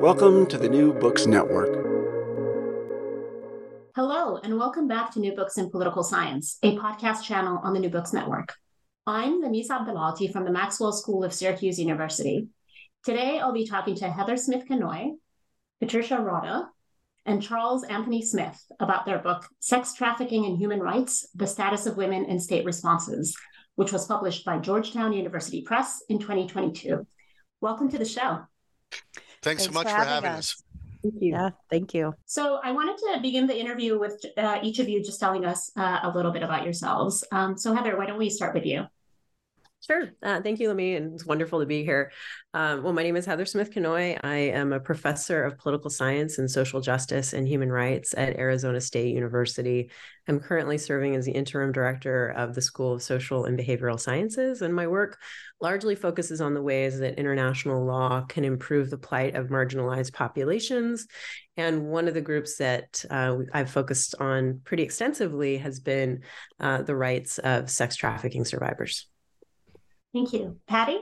Welcome to the New Books Network. Hello, and welcome back to New Books in Political Science, a podcast channel on the New Books Network. I'm Lamis Abdelaaty from the Maxwell School of Syracuse University. Today, I'll be talking to Heather Smith Cannoy, Patricia Rodda, and Charles Anthony Smith about their book, Sex Trafficking and Human Rights The Status of Women in State Responses, which was published by Georgetown University Press in 2022. Welcome to the show. Thanks, Thanks so much for, having, having us. us. Thank you. Yeah, thank you. So I wanted to begin the interview with uh, each of you just telling us uh, a little bit about yourselves. Um, so Heather, why don't we start with you? Sure. Uh, thank you, Lemi, and it's wonderful to be here. Um, well, my name is Heather Smith Cannoy. I am a professor of political science and social justice and human rights at Arizona State University. I'm currently serving as the interim director of the School of Social and Behavioral Sciences, and my work largely focuses on the ways that international law can improve the plight of marginalized populations. And one of the groups that uh, I've focused on pretty extensively has been uh, the rights of sex trafficking survivors. Thank you. Patty?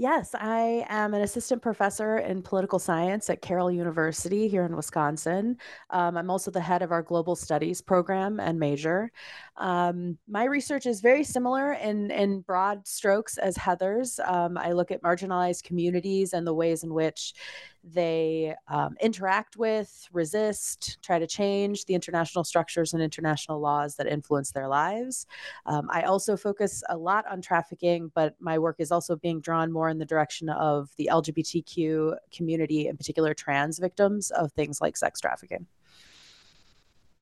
Yes, I am an assistant professor in political science at Carroll University here in Wisconsin. Um, I'm also the head of our global studies program and major. Um, my research is very similar in, in broad strokes as Heather's. Um, I look at marginalized communities and the ways in which they um, interact with, resist, try to change the international structures and international laws that influence their lives. Um, I also focus a lot on trafficking, but my work is also being drawn more in the direction of the LGBTQ community, in particular trans victims of things like sex trafficking.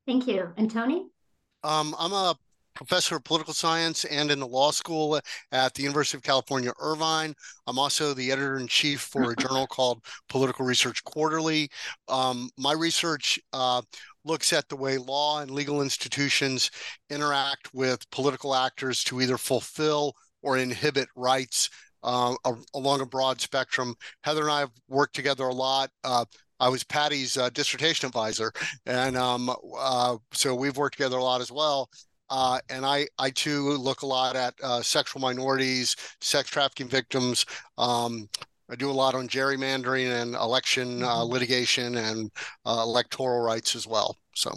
Thank you. And Tony? Um, I'm a professor of political science and in the law school at the University of California, Irvine. I'm also the editor in chief for a journal called Political Research Quarterly. Um, my research uh, looks at the way law and legal institutions interact with political actors to either fulfill or inhibit rights uh, along a broad spectrum. Heather and I have worked together a lot. Uh, I was Patty's uh, dissertation advisor, and um, uh, so we've worked together a lot as well. Uh, and I, I too look a lot at uh, sexual minorities, sex trafficking victims. Um, I do a lot on gerrymandering and election uh, mm-hmm. litigation and uh, electoral rights as well. So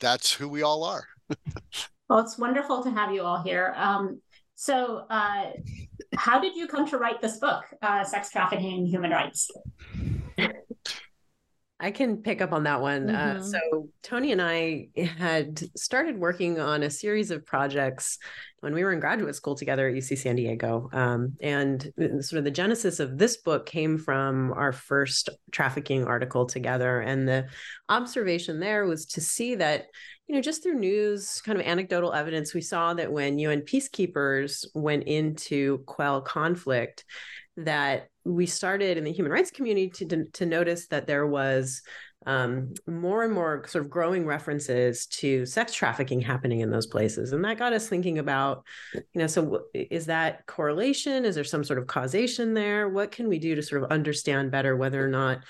that's who we all are. well, it's wonderful to have you all here. Um, so, uh, how did you come to write this book, uh, Sex Trafficking and Human Rights? I can pick up on that one. Uh, mm-hmm. Uh, so, Tony and I had started working on a series of projects when we were in graduate school together at UC San Diego. Um, and sort of the genesis of this book came from our first trafficking article together. And the observation there was to see that, you know, just through news, kind of anecdotal evidence, we saw that when UN peacekeepers went into quell conflict, that we started in the human rights community to, to notice that there was um, more and more sort of growing references to sex trafficking happening in those places. And that got us thinking about, you know, so is that correlation? Is there some sort of causation there? What can we do to sort of understand better whether or not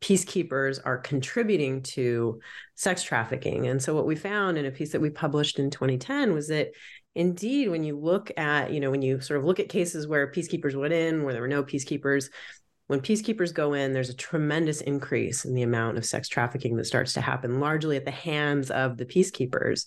peacekeepers are contributing to sex trafficking? And so what we found in a piece that we published in 2010 was that indeed when you look at you know when you sort of look at cases where peacekeepers went in where there were no peacekeepers when peacekeepers go in, there's a tremendous increase in the amount of sex trafficking that starts to happen, largely at the hands of the peacekeepers.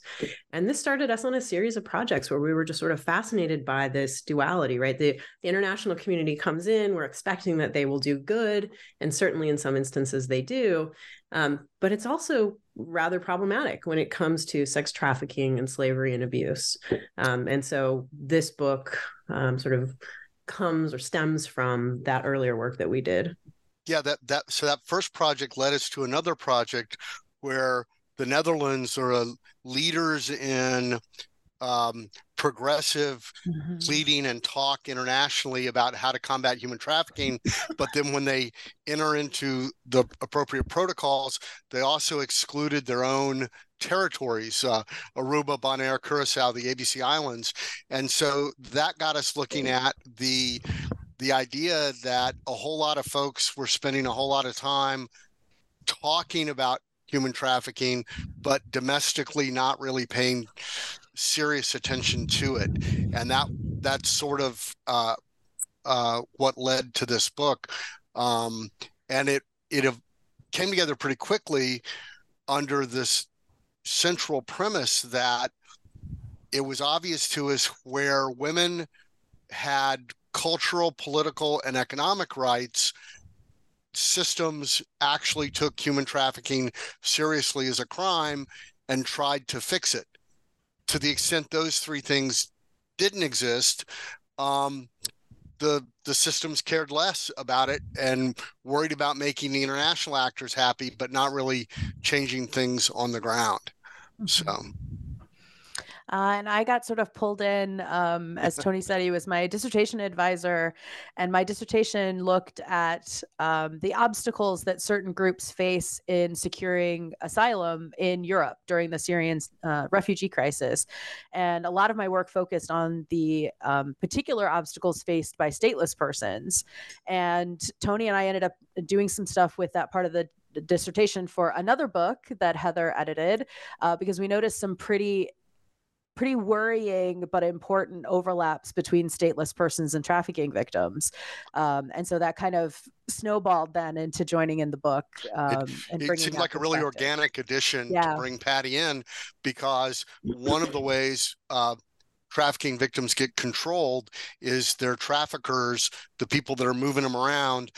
And this started us on a series of projects where we were just sort of fascinated by this duality, right? The, the international community comes in, we're expecting that they will do good, and certainly in some instances they do. Um, but it's also rather problematic when it comes to sex trafficking and slavery and abuse. Um, and so this book um, sort of comes or stems from that earlier work that we did. Yeah, that that so that first project led us to another project where the Netherlands are leaders in um, progressive mm-hmm. pleading and talk internationally about how to combat human trafficking. but then when they enter into the appropriate protocols, they also excluded their own territories uh, Aruba, Bonaire, Curacao, the ABC Islands. And so that got us looking at the the idea that a whole lot of folks were spending a whole lot of time talking about human trafficking, but domestically not really paying serious attention to it. And that that's sort of uh, uh, what led to this book. Um, and it it came together pretty quickly under this central premise that it was obvious to us where women had cultural, political, and economic rights, systems actually took human trafficking seriously as a crime and tried to fix it. To the extent those three things didn't exist, um, the the systems cared less about it and worried about making the international actors happy, but not really changing things on the ground. So. Uh, and I got sort of pulled in, um, as Tony said, he was my dissertation advisor. And my dissertation looked at um, the obstacles that certain groups face in securing asylum in Europe during the Syrian uh, refugee crisis. And a lot of my work focused on the um, particular obstacles faced by stateless persons. And Tony and I ended up doing some stuff with that part of the dissertation for another book that Heather edited uh, because we noticed some pretty pretty worrying but important overlaps between stateless persons and trafficking victims um, and so that kind of snowballed then into joining in the book um, it, and it seemed like a really organic addition yeah. to bring patty in because one of the ways uh, trafficking victims get controlled is their traffickers the people that are moving them around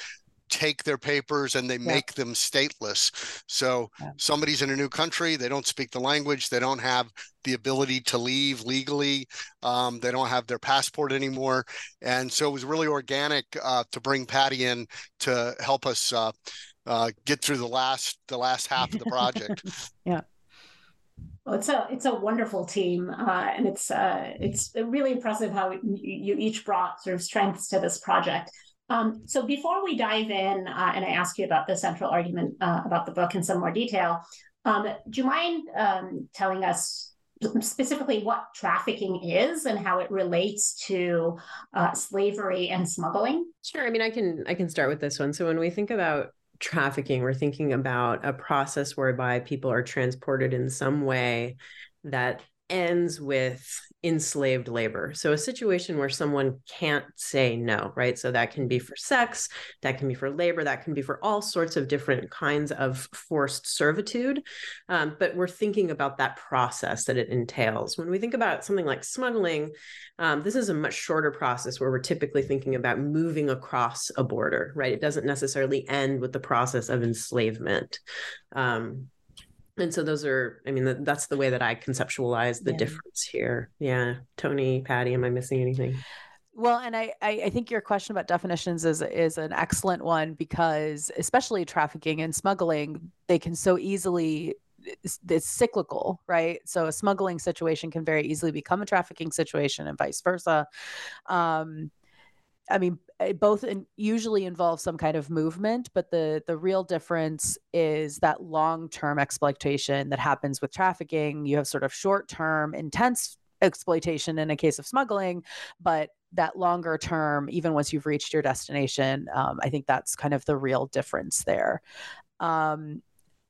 take their papers and they yeah. make them stateless. So yeah. somebody's in a new country, they don't speak the language, they don't have the ability to leave legally, um, they don't have their passport anymore, and so it was really organic uh, to bring Patty in to help us uh, uh, get through the last the last half of the project. yeah. Well, it's a it's a wonderful team, uh, and it's uh, it's really impressive how you each brought sort of strengths to this project. Um, so before we dive in uh, and I ask you about the central argument uh, about the book in some more detail, um, do you mind um, telling us specifically what trafficking is and how it relates to uh, slavery and smuggling? Sure. I mean, I can I can start with this one. So when we think about trafficking, we're thinking about a process whereby people are transported in some way that ends with enslaved labor. So a situation where someone can't say no, right? So that can be for sex, that can be for labor, that can be for all sorts of different kinds of forced servitude. Um, but we're thinking about that process that it entails. When we think about something like smuggling, um, this is a much shorter process where we're typically thinking about moving across a border, right? It doesn't necessarily end with the process of enslavement. Um, and so those are i mean that's the way that i conceptualize the yeah. difference here yeah tony patty am i missing anything well, and I, I, think your question about definitions is is an excellent one because especially trafficking and smuggling, they can so easily it's, it's, cyclical, right? So a smuggling situation can very easily become a trafficking situation and vice versa. Um, I mean, both in, usually involve some kind of movement, but the the real difference is that long term exploitation that happens with trafficking. You have sort of short term, intense exploitation in a case of smuggling, but that longer term, even once you've reached your destination, um, I think that's kind of the real difference there. Um,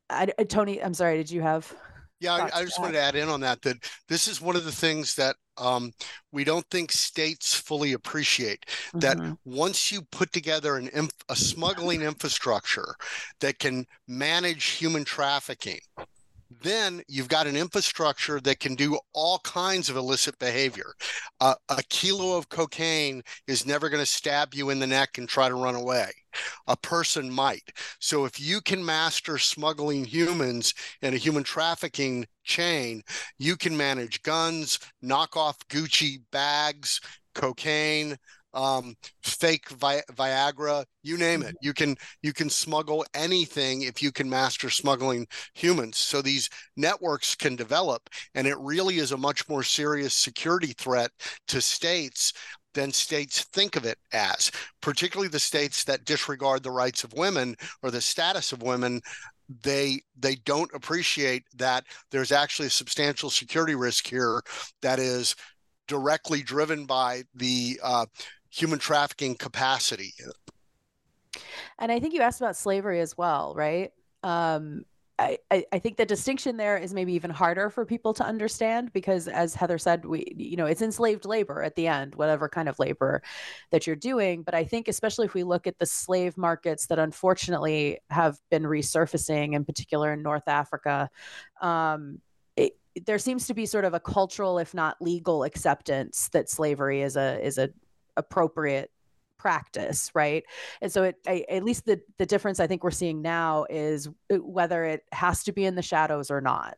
I, I, Tony, I'm sorry, did you have? Yeah, I, I, just wanted to add in on that. That this is one of the things that um, we don't think states fully appreciate. Mm-hmm. That once you put together an a smuggling infrastructure that can manage human trafficking, then you've got an infrastructure that can do all kinds of illicit behavior. Uh, a kilo of cocaine is never going to stab you in the neck and try to run away. A person might. So if you can master smuggling humans in a human trafficking chain, you can manage guns, knock off Gucci bags, cocaine, um, fake Vi- Viagra, you name it. Mm-hmm. You can you can smuggle anything if you can master smuggling humans. So these networks can develop, and it really is a much more serious security threat to states than states think of it as, particularly the states that disregard the rights of women or the status of women they they don't appreciate that there's actually a substantial security risk here that is directly driven by the uh, human trafficking capacity. And I think you asked about slavery as well, right? Um, I, I think the distinction there is maybe even harder for people to understand because as Heather said, we you know, it's enslaved labor at the end, whatever kind of labor that you're doing. But I think especially if we look at the slave markets that unfortunately have been resurfacing, in particular in North Africa, um, it, there seems to be sort of a cultural, if not legal, acceptance that slavery is a is a appropriate practice right? And so it I, at least the the difference i think we're seeing now is uh, whether it has to be in the shadows or not.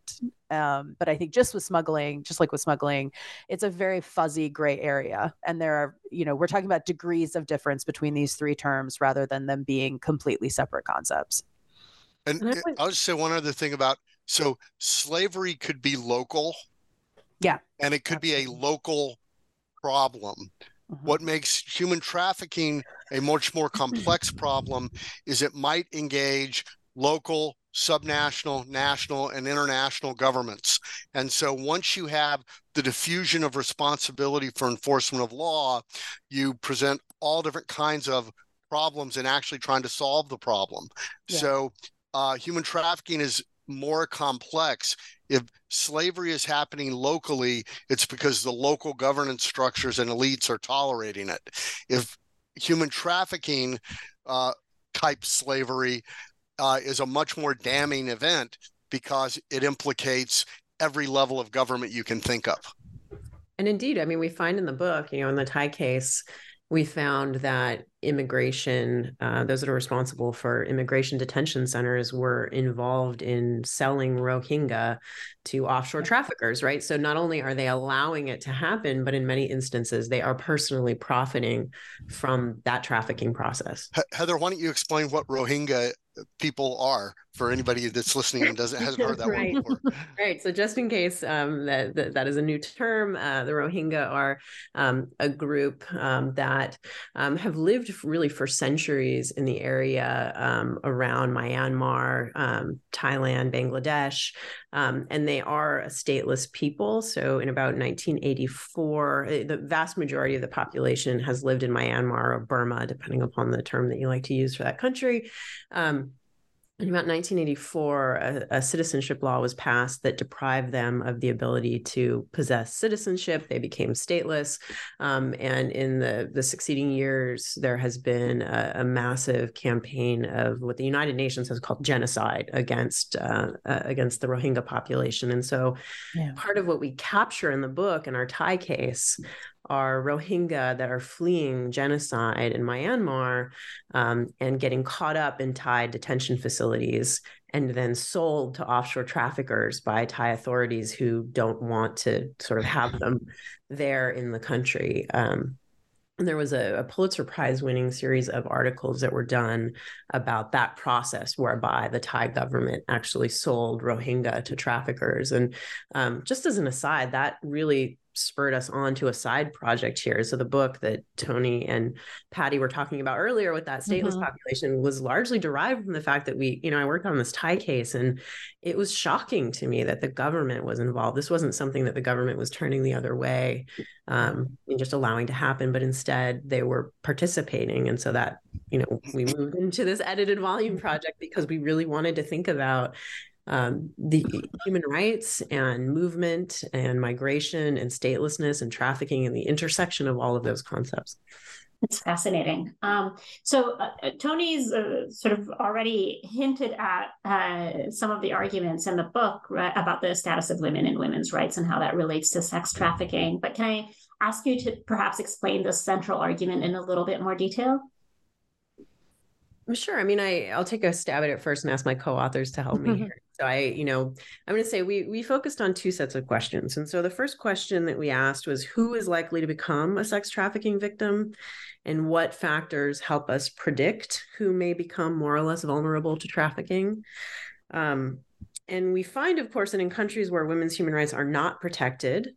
Um, but i think just with smuggling just like with smuggling it's a very fuzzy gray area. And there are you know we're talking about degrees of difference between these three terms rather than them being completely separate concepts. And, and i'll just say one other thing about so slavery could be local. Yeah. And it could Absolutely. be a local problem Mm-hmm. What makes human trafficking a much more complex problem is it might engage local, subnational, national, and international governments. And so once you have the diffusion of responsibility for enforcement of law, you present all different kinds of problems in actually trying to solve the problem. Yeah. So uh, human trafficking is more complex. If slavery is happening locally, it's because the local governance structures and elites are tolerating it. If human trafficking uh, type slavery uh, is a much more damning event because it implicates every level of government you can think of. And indeed, I mean, we find in the book, you know, in the Thai case, we found that immigration, uh, those that are responsible for immigration detention centers, were involved in selling Rohingya to offshore traffickers, right? So not only are they allowing it to happen, but in many instances, they are personally profiting from that trafficking process. Heather, why don't you explain what Rohingya people are for anybody that's listening and doesn't hasn't heard that right. one before. Right. So just in case um, that, that, that is a new term, uh, the Rohingya are um, a group um, that um, have lived really for centuries in the area um, around Myanmar, um, Thailand, Bangladesh, and they are a stateless people. So in about 1984, eh, the vast majority of the population has lived in Myanmar or Burma, depending upon the term that you like to use for that country. Um, in about 1984, a, a, citizenship law was passed that deprived them of the ability to possess citizenship. They became stateless. Um, and in the, the succeeding years, there has been a, a, massive campaign of what the United Nations has called genocide against, uh, uh, against the Rohingya population. And so, yeah. part of what we capture in the book in our Thai case are Rohingya that are fleeing genocide in Myanmar um, and getting caught up in Thai detention facilities and then sold to offshore traffickers by Thai authorities who don't want to sort of have them there in the country. Um, and there was a, a, Pulitzer Prize winning series of articles that were done about that process whereby the Thai government actually sold Rohingya to traffickers. And um, just as an aside, that really spurred us on to a side project here. So the book that Tony and Patty were talking about earlier with that stateless mm-hmm. population was largely derived from the fact that we, you know, I worked on this Thai case and it was shocking to me that the government was involved. This wasn't something that the government was turning the other way um, and just allowing to happen, but instead they were participating. And so that, you know, we moved into this edited volume project because we really wanted to think about um, the human rights and movement and migration and statelessness and trafficking and the intersection of all of those concepts. It's fascinating. Um, so uh, uh, Tony's uh, sort of already hinted at uh, some of the arguments in the book right, about the status of women and women's rights and how that relates to sex trafficking. But can I ask you to perhaps explain the central argument in a little bit more detail? Sure. I mean, I I'll take a stab at it first and ask my co-authors to help me here. So I, you know, I'm going to say we we focused on two sets of questions. And so the first question that we asked was who is likely to become a sex trafficking victim and what factors help us predict who may become more or less vulnerable to trafficking. Um, and we find, of course, that in countries where women's human rights are not protected,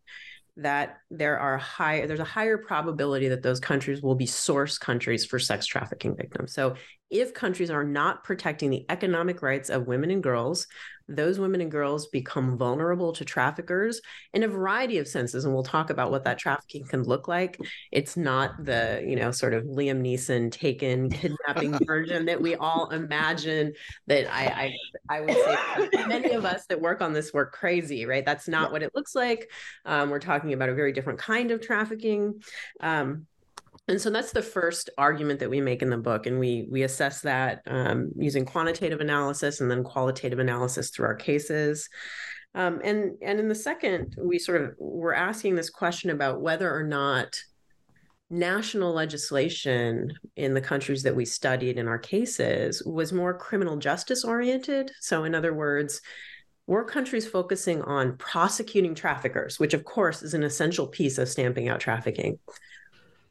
that there are high there's a higher probability that those countries will be source countries for sex trafficking victims. So if countries are not protecting the economic rights of women and girls, those women and girls become vulnerable to traffickers in a variety of senses. And we'll talk about what that trafficking can look like. It's not the, you know, sort of Liam Neeson taken kidnapping version that we all imagine that I, I, I would say many of us that work on this work crazy, right? That's not what it looks like. Um, we're talking about a very different kind of trafficking. Um, and so that's the first argument that we make in the book and we we assess that um, using quantitative analysis and then qualitative analysis through our cases. Um, and and in the second we sort of we're asking this question about whether or not national legislation in the countries that we studied in our cases was more criminal justice oriented. So in other words were countries focusing on prosecuting traffickers which of course is an essential piece of stamping out trafficking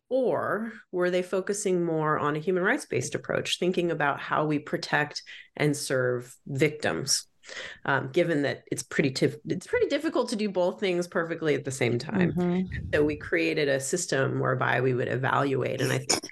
or were they focusing more on a human rights based approach, thinking about how we protect and serve victims? Um, given that it's pretty tif- it's pretty difficult to do both things perfectly at the same time. Mm-hmm. So we created a system whereby we would evaluate, and I think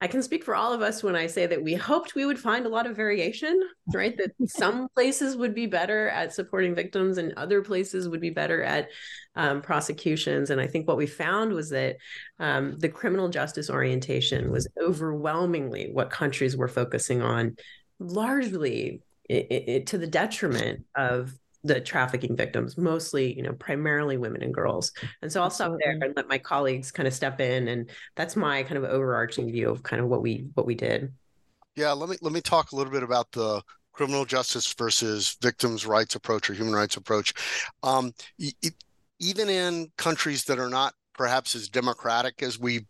I can speak for all of us when I say that we hoped we would find a lot of variation, right? That some places would be better at supporting victims and other places would be better at um, prosecutions. And I think what we found was that um, the criminal justice orientation was overwhelmingly what countries were focusing on, largely it, it, to the detriment of the trafficking victims, mostly, you know, primarily women and girls. And so I'll stop there and let my colleagues kind of step in. And that's my kind of overarching view of kind of what we what we did. Yeah, let me let me talk a little bit about the criminal justice versus victims' rights approach or human rights approach. Um, it, even in countries that are not perhaps as democratic as we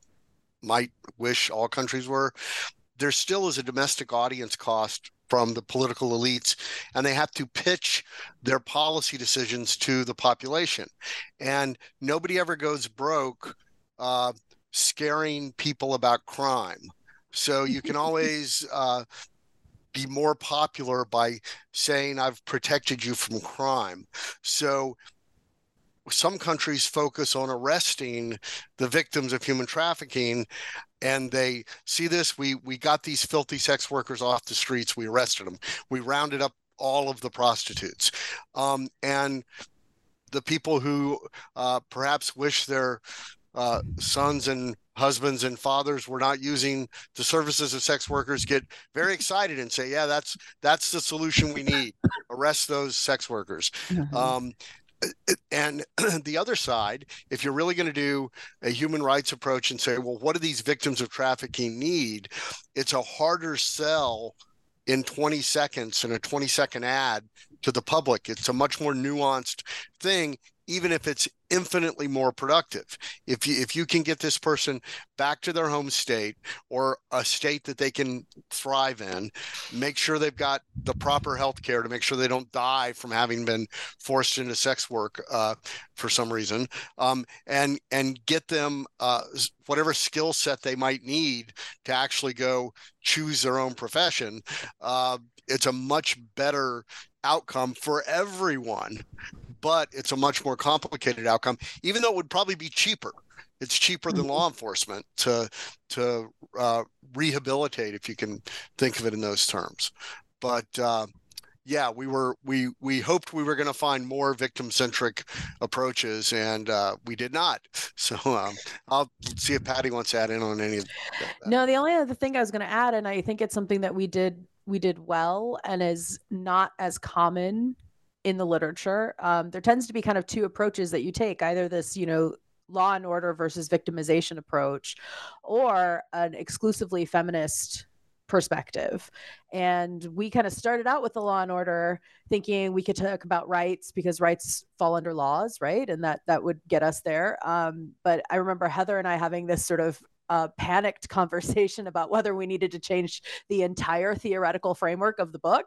might wish all countries were, there still is a domestic audience cost from the political elites, and they have to pitch their policy decisions to the population. And nobody ever goes broke uh, scaring people about crime. So you can always uh, be more popular by saying, I've protected you from crime. So some countries focus on arresting the victims of human trafficking and they see this? We we got these filthy sex workers off the streets. We arrested them we rounded up all of the prostitutes. Um, and the people who uh, perhaps wish their uh, sons and husbands and fathers were not using the services of sex workers get very excited and say yeah that's that's the solution we need. Arrest those sex workers. Mm-hmm. um, and the other side, if you're really going to do a human rights approach and say, well, what do these victims of trafficking need? It's a harder sell in 20 seconds in a 20 second ad to the public. It's a much more nuanced thing, even if it's infinitely more productive. If you if you can get this person back to their home state or a state that they can thrive in, make sure they've got the proper health care to make sure they don't die from having been forced into sex work uh, for some reason, um, and and get them uh, whatever skill set they might need to actually go choose their own profession. Uh, it's a much better outcome for everyone but it's a much more complicated outcome, even though it would probably be cheaper. It's cheaper than law enforcement to to uh, rehabilitate, if you can think of it in those terms. But uh, yeah, we were we we hoped we were going to find more victim centric approaches, and uh, we did not. So um, I'll see if Patty wants to add in on any of that. No, the only other thing I was going to add, and I think it's something that we did we did well, and is not as common in the literature. Um, there tends to be kind of two approaches that you take: either this, you know, law and order versus victimization approach, or an exclusively feminist perspective. And we kind of started out with the law and order thinking we could talk about rights because rights fall under laws, right? And that that would get us there. Um, but I remember Heather and I having this sort of uh, panicked conversation about whether we needed to change the entire theoretical framework of the book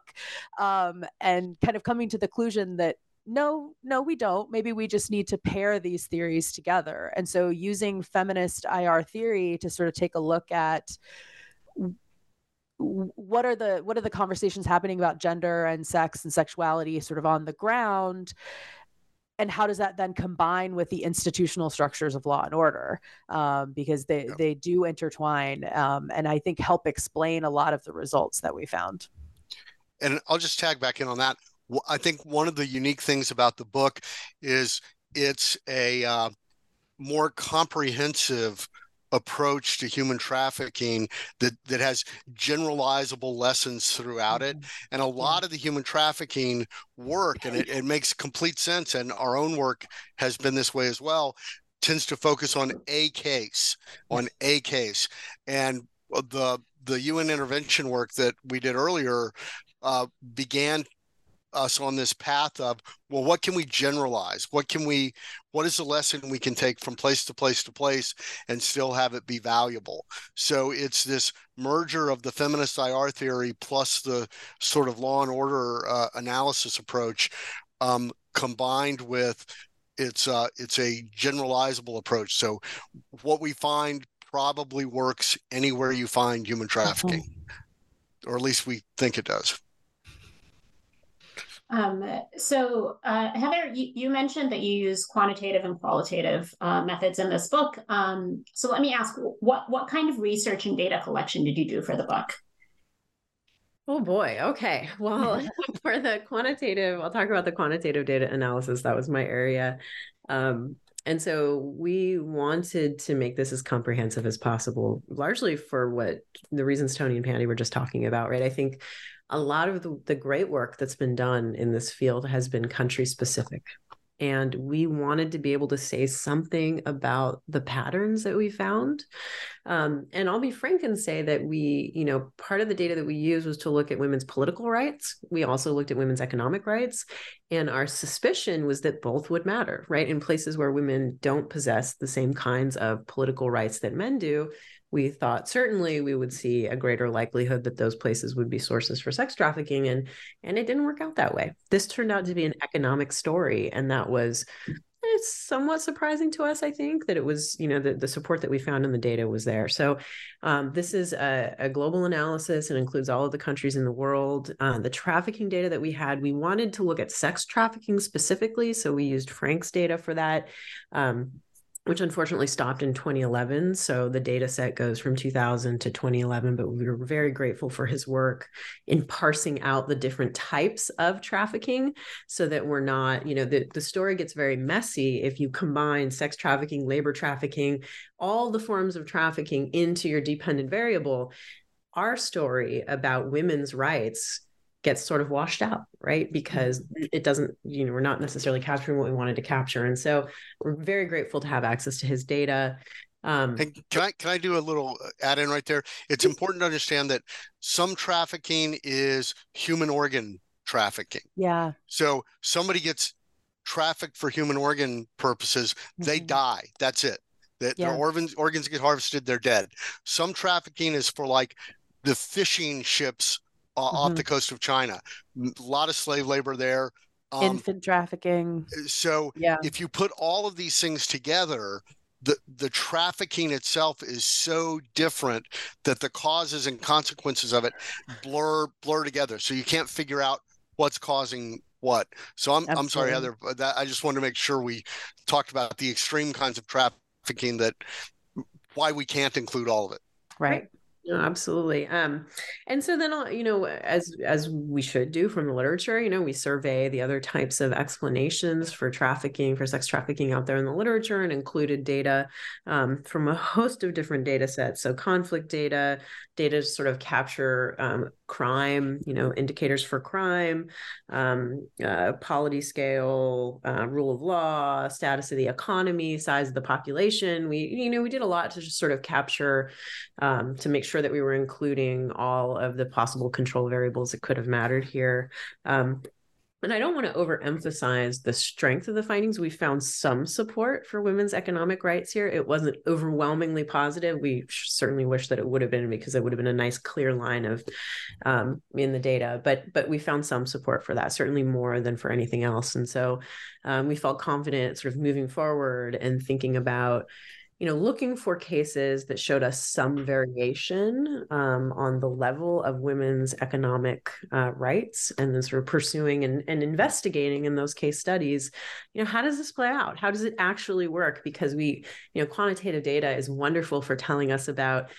um, and kind of coming to the conclusion that no, no, we don't. Maybe we just need to pair these theories together. And so using feminist IR theory to sort of take a look at what are the what are the conversations happening about gender and sex and sexuality sort of on the ground and how does that then combine with the institutional structures of law and order? Um, because they yeah. they do intertwine um, and i think help explain a lot of the results that we found. And i'll just tag back in on that. I think one of the unique things about the book is it's a uh, more comprehensive approach to human trafficking that that has generalizable lessons throughout it. Mm-hmm. and a lot of the human trafficking work and it, it makes complete sense and our own work has been this way as well tends to focus on a case on a case. And the the UN intervention work that we did earlier uh, began us on this path of well what can we generalize? What can we what is the lesson we can take from place to place to place and still have it be valuable? So it's this merger of the feminist ir theory plus the sort of law and order uh, analysis approach um, combined with it's uh, it's a generalizable approach. So what we find probably works anywhere you find human trafficking uh-huh. or at least we think it does um, so, uh, Heather, you, you, mentioned that you use quantitative and qualitative uh, methods in this book. Um, so, let me ask, what what kind of research and data collection did you do for the book? Oh boy. Okay. Well, for the quantitative, I'll talk about the quantitative data analysis. That was my area. Um, and so we wanted to make this as comprehensive as possible, largely for what the reasons Tony and Patty were just talking about, right? I think a lot of the, the great work that's been done in this field has been country specific. And we wanted to be able to say something about the patterns that we found. Um, and i'll be frank and say that we you know part of the data that we used was to look at women's political rights. We also looked at women's economic rights. And our suspicion was that both would matter right? In places where women don't possess the same kinds of political rights that men do we thought certainly we would see a greater likelihood that those places would be sources for sex trafficking and and it didn't work out that way. This turned out to be an economic story and that was it's somewhat surprising to us i think that it was you know the, the support that we found in the data was there. So um, this is a, a, global analysis. And includes all of the countries in the world. Uh, the trafficking data that we had we wanted to look at sex trafficking specifically so we used frank's data for that. Um, which unfortunately stopped in 2011. So the data set goes from 2000 to 2011, but we were very grateful for his work in parsing out the different types of trafficking so that we're not, you know, the, the story gets very messy if you combine sex trafficking, labor trafficking, all the forms of trafficking into your dependent variable. Our story about women's rights gets sort of washed out, right? Because it doesn't, you know, we're not necessarily capturing what we wanted to capture. And so we're very grateful to have access to his data. Um, can I can I do a little uh, add in right there? It's important to understand that some trafficking is human organ trafficking. Yeah. So somebody gets trafficked for human organ purposes, mm-hmm. they die. That's it. That yeah. their organs organs get harvested, they're dead. Some trafficking is for like the fishing ships uh, mm-hmm. off the coast of China. A lot of slave labor there. Um, Infant trafficking. So yeah. if you put all of these things together, the the trafficking itself is so different that the causes and consequences of it blur blur together. So you can't figure out what's causing what. So I'm Absolutely. I'm sorry, Heather, but that I just wanted to make sure we talked about the extreme kinds of trafficking that why we can't include all of it. Right. No, absolutely. Um, and so then, uh, you know, as as we should do from the literature, you know, we survey the other types of explanations for trafficking, for sex trafficking out there in the literature, and included data um, from a host of different data sets. So conflict data, data to sort of capture um, crime, you know, indicators for crime, um, uh, polity scale, uh, rule of law, status of the economy, size of the population. We, you know, we did a lot to just sort of capture um, to make sure that we were including all of the possible control variables that could have mattered here. And I don't want to overemphasize the strength of the findings. We found some support for women's economic rights here. It wasn't overwhelmingly positive. We certainly wish that it would have been because it would have been a nice clear line of um, in the data. But but we found some support for that, certainly more than for anything else. And so um, we felt confident, sort of moving forward and thinking about you know, looking for cases that showed us some variation um, on the level of women's economic uh, rights, and then sort of pursuing and, and investigating in those case studies, you know, how does this play out? How does it actually work? Because we, you know, quantitative data is wonderful for telling us about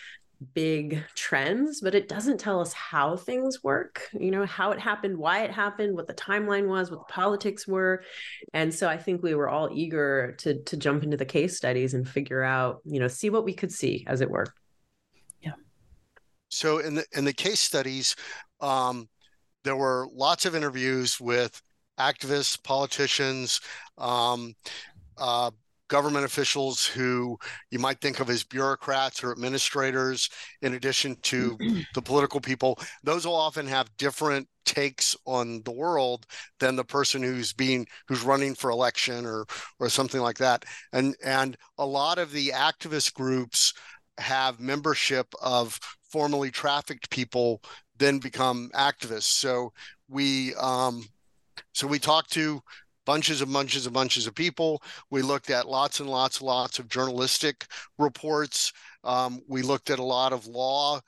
big trends, but it doesn't tell us how things work, you know, how it happened, why it happened, what the timeline was, what the politics were. And so I think we were all eager to to jump into the case studies and figure out, you know, see what we could see as it were. Yeah. So in the in the case studies, um, there were lots of interviews with activists, politicians, um, uh, government officials who you might think of as bureaucrats or administrators, in addition to the political people, those will often have different takes on the world than the person who's being who's running for election or or something like that. And and a lot of the activist groups have membership of formerly trafficked people then become activists. So we um, so we talked to bunches and bunches and bunches of people. We looked at lots and lots and lots of journalistic reports. Um, we looked at a lot of law.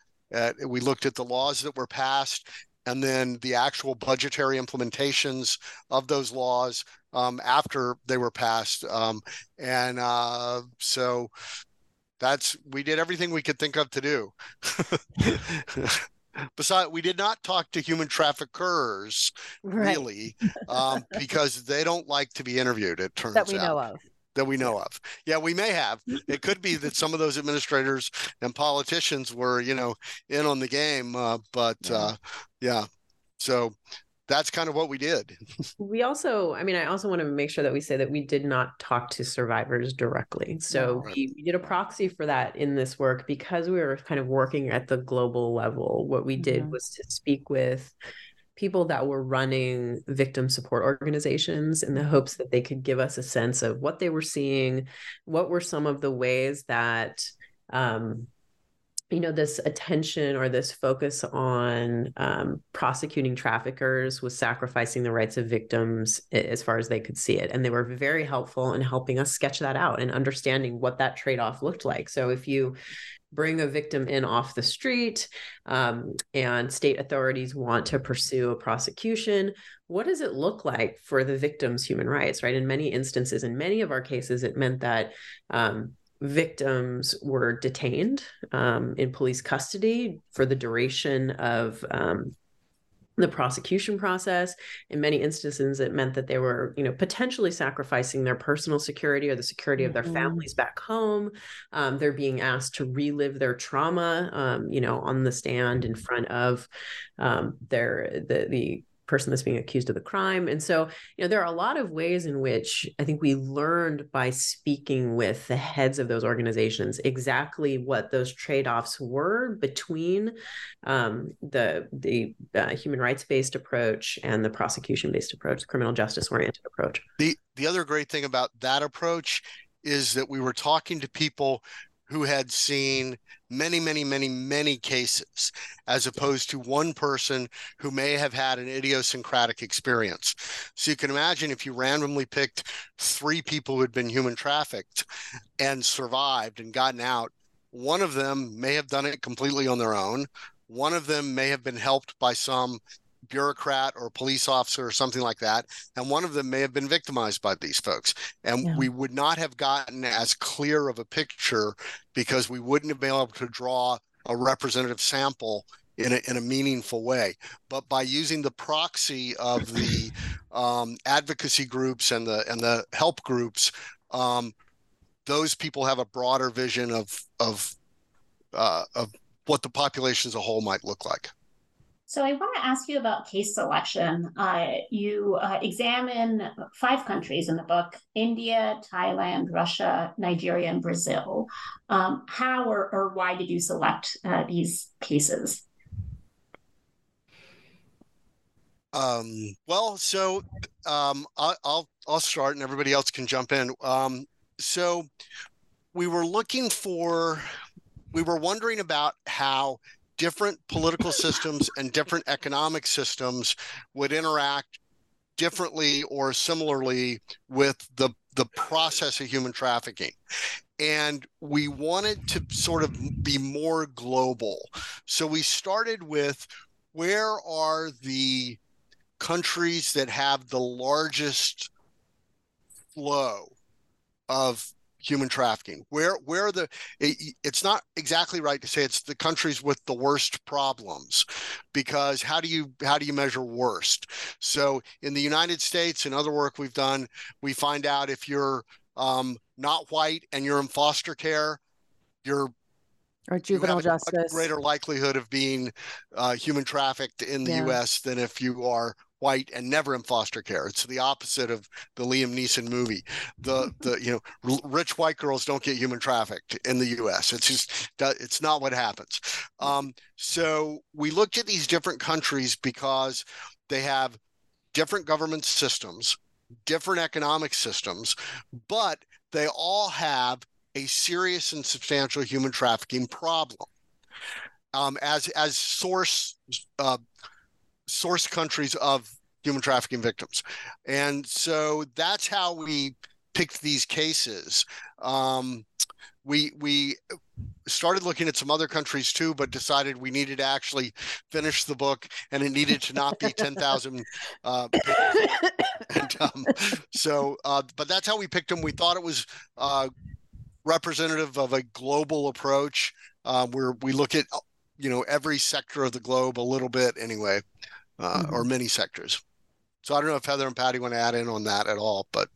We looked at the laws that were passed and then the actual budgetary implementations of those laws um, after they were passed. Um, and uh, so that's we did everything we could think of to do. Besides, we did not talk to human traffickers right. really, um, because they don't like to be interviewed. It turns that we out. know of that we know of. Yeah, we may have. It could be that some of those administrators and politicians were, you know, in on the game. Uh, but. Uh, yeah, so that's kind of what we did. we also, I mean, I also want to make sure that we say that we did not talk to survivors directly. So right. we, we, did a proxy for that in this work because we were kind of working at the global level. What we did mm-hmm. was to speak with people that were running victim support organizations in the hopes that they could give us a sense of what they were seeing, what were some of the ways that um, you know this attention or this focus on um, prosecuting traffickers was sacrificing the rights of victims as far as they could see it. And they were very helpful in helping us sketch that out and understanding what that trade-off looked like. So if you bring a victim in off the street um, and state authorities want to pursue a prosecution what does it look like for the victim's human rights right? In many instances in many of our cases it meant that um, victims were detained um, in police custody for the duration of um, the prosecution process in many instances it meant that they were you know potentially sacrificing their personal security or the security mm-hmm. of their mm-hmm. families back home um, they're being asked to relive their trauma um, you know on the stand in front of um, their the the person that's being accused of the crime. And so, you know, there are a lot of ways in which I think we learned by speaking with the heads of those organizations exactly what those trade-offs were between um, the the uh, human rights-based approach and the prosecution-based approach, the criminal justice-oriented approach. The the other great thing about that approach is that we were talking to people who had seen many, many, many, many cases, as opposed to one person who may have had an idiosyncratic experience. So you can imagine if you randomly picked three people who had been human trafficked and survived and gotten out, one of them may have done it completely on their own. One of them may have been helped by some bureaucrat or police officer or something like that. And one of them may have been victimized by these folks. And yeah. we would not have gotten as clear of a picture because we wouldn't have been able to draw a representative sample in a, in a meaningful way. But by using the proxy of the um, advocacy groups and the and the help groups, um, those people have a broader vision of of uh, of what the population as a whole might look like. So I want to ask you about case selection. Uh, you uh, examine five countries in the book: India, Thailand, Russia, Nigeria, and Brazil. Um, how or, or why did you select uh, these cases? Um, well, so um, I, will I'll start, and everybody else can jump in. Um, so we were looking for, we were wondering about how different political systems and different economic systems would interact differently or similarly with the the process of human trafficking. And we wanted to sort of be more global. So we started with where are the countries that have the largest flow of human trafficking. Where where the it, it's not exactly right to say it's the countries with the worst problems because how do you how do you measure worst? So in the united states and other work we've done we find out if you're um, not white and you're in foster care you're or juvenile justice. greater likelihood of being uh, human trafficked in the yeah. us than if you are white and never in foster care. It's the opposite of the Liam Neeson movie. The the you know rich white girls don't get human trafficked in the U.S. It's just it's not what happens. Um, so we looked at these different countries because they have different government systems, different economic systems, but they all have a serious and substantial human trafficking problem. Um, as as source uh, source countries of human trafficking victims. And so that's how we picked these cases. Um, we we started looking at some other countries too, but decided we needed to actually finish the book, and it needed to not be ten thousand. Uh, um, so, uh, but that's how we picked them. We thought it was uh, representative of a global approach, uh, where we look at you know every sector of the globe a little bit anyway uh, mm-hmm. or many sectors. So I don't know if Heather and Patty want to add in on that at all, but.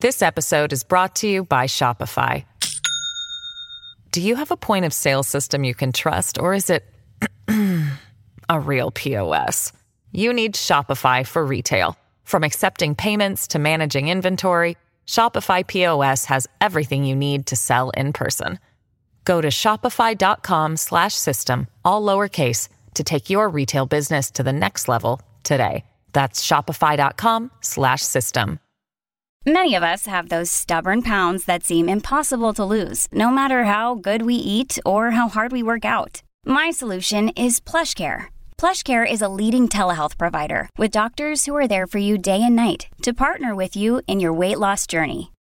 This episode is brought to you by Shopify. Do you have a point of sale system you can trust, or is it a real POS? You need Shopify for retail. From accepting payments to managing inventory, Shopify POS has everything you need to sell in person. Go to shopify.com/system all lowercase to take your retail business to the next level today. That's shopify.com slash system. Many of us have those stubborn pounds that seem impossible to lose, no matter how good we eat or how hard we work out. My solution is PlushCare. PlushCare is a leading telehealth provider with doctors who are there for you day and night to partner with you in your weight loss journey.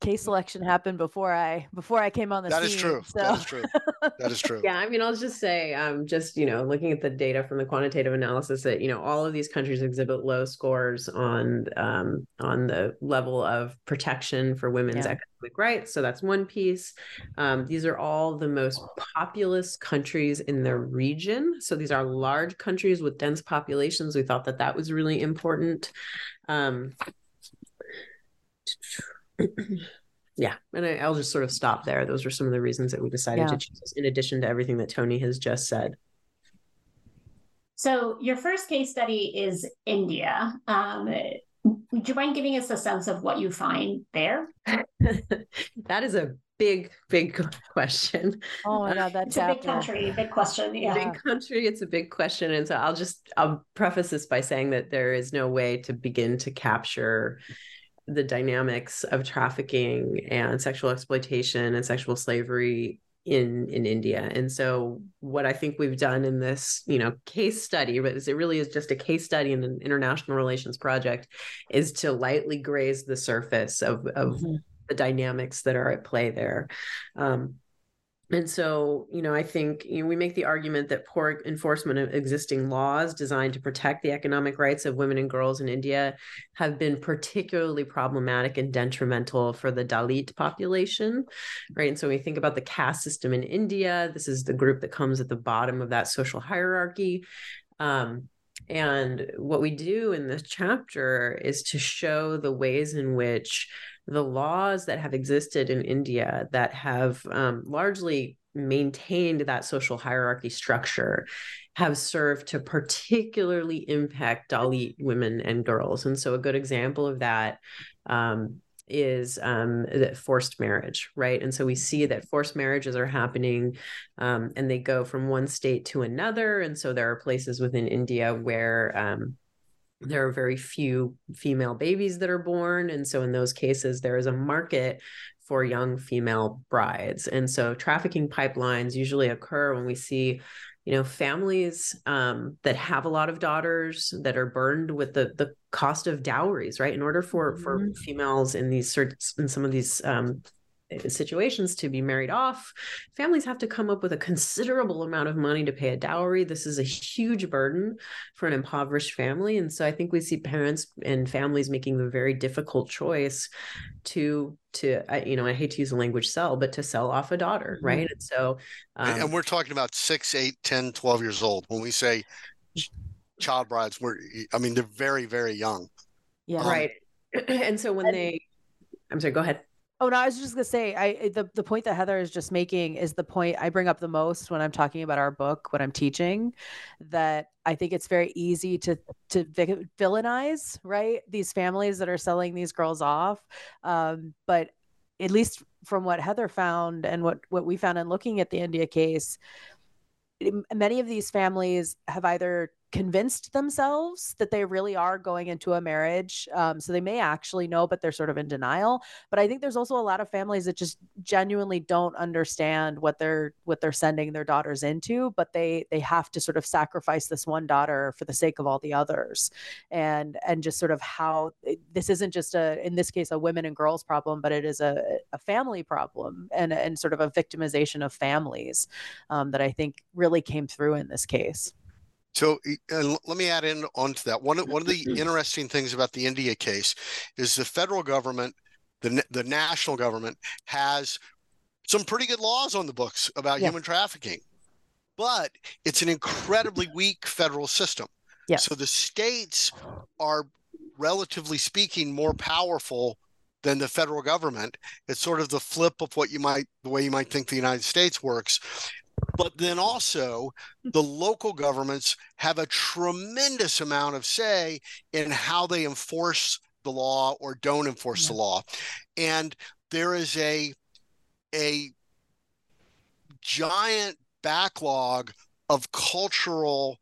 Case selection happened before I before I came on the That scene, is true. So. That is true. That is true. yeah, I mean, I'll just say, um, just you know, looking at the data from the quantitative analysis, that you know, all of these countries exhibit low scores on um, on the level of protection for women's yeah rights. So that's one piece. Um, these are all the most populous countries in the region. So these are large countries with dense populations. We thought that that was really important. Um, yeah, and I, will just sort of stop there. Those were some of the reasons that we decided yeah. to choose, this in addition to everything that Tony has just said. So your first case study is India. Um, would you mind giving us a sense of what you find there? that is a big, big question. Oh God, that's it's a big country, big question. Yeah. Big country, it's a big question. And so I'll just I'll preface this by saying that there is no way to begin to capture the dynamics of trafficking and sexual exploitation and sexual slavery in in India. And so what I think we've done in this, you know, case study, but it really is just a case study in an international relations project, is to lightly graze the surface of of mm-hmm. the dynamics that are at play there. Um, and so, you know, I think you know, we make the argument that poor enforcement of existing laws designed to protect the economic rights of women and girls in India have been particularly problematic and detrimental for the Dalit population, right? And so, we think about the caste system in India, this is the group that comes at the bottom of that social hierarchy. Um, and what we do in this chapter is to show the ways in which the laws that have existed in India that have um, largely maintained that social hierarchy structure have served to particularly impact Dalit women and girls. And so, a good example of that um, is um, forced marriage, right? And so we see that forced marriages are happening um, and they go from one state to another. And so there are places within India where um, there are very few female babies that are born. And so, in those cases, there is a market for young female brides. And so, trafficking pipelines usually occur when we see you know families um, that have a lot of daughters that are burned with the the cost of dowries right in order for mm-hmm. for females in these in some of these um, situations to be married off, families have to come up with a considerable amount of money to pay a dowry. This is a huge burden for an impoverished family. And so I think we see parents and families making the very difficult choice to to you know i hate to use the language sell but to sell off a daughter mm-hmm. right and so um, and we're talking about 6 8 10 12 years old when we say child brides we're i mean they're very very young yeah um, right and so when they i'm sorry go ahead Oh no, I was just gonna say, I the the point that Heather is just making is the point I bring up the most when I'm talking about our book, when I'm teaching, that I think it's very easy to to villainize right these families that are selling these girls off, um, but at least from what Heather found and what what we found in looking at the India case, many of these families have either convinced themselves that they really are going into a marriage. Um, so they may actually know, but they're sort of in denial. But I think there's also a lot of families that just genuinely don't understand what they're what they're sending their daughters into, but they they have to sort of sacrifice this one daughter for the sake of all the others, and and just sort of how this isn't just a in this case a women and girls problem, but it is a a family problem and and sort of a victimization of families um, that I think really came through in this case. So uh, let me add in onto that. One, one of the interesting things about the India case is the federal government, the, the national government has some pretty good laws on the books about human trafficking, but it's an incredibly weak federal system. Yes. So the states are relatively speaking more powerful than the federal government. It's sort of the flip of what you might, the way you might think the United States works. But then also, the local governments have a tremendous amount of say in how they enforce the law or don't enforce the law. And there is a a giant backlog of cultural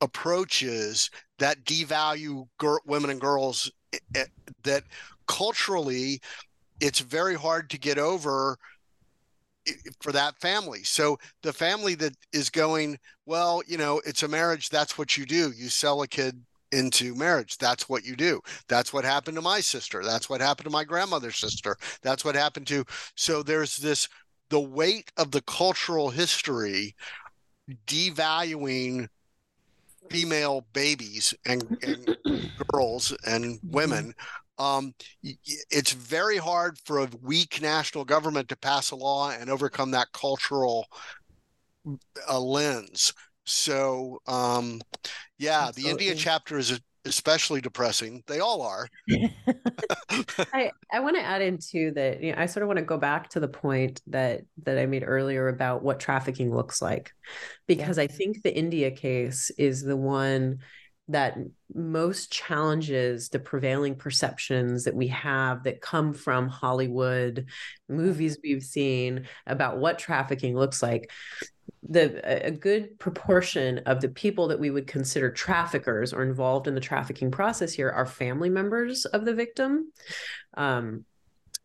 approaches that devalue gir- women and girls eh, eh, that culturally it's very hard to get over for that family. So the family that is going, well, you know, it's a marriage. That's what you do. You sell a kid into marriage. That's what you do. That's what happened to my sister. That's what happened to my grandmother's sister. That's what happened to. So there's this the weight of the cultural history devaluing mm-hmm. female babies and, and girls and mm-hmm. women um, it's very hard for a weak national government to pass a law and overcome that cultural uh, lens. So, um, yeah, the India chapter is especially depressing. They all are. I I want to add into that. You know, I sort of want to go back to the point that that I made earlier about what trafficking looks like, because yeah. I think the India case is the one that most challenges the prevailing perceptions that we have that come from Hollywood movies we've seen about what trafficking looks like. The a good proportion of the people that we would consider traffickers or involved in the trafficking process here are family members of the victim. Um,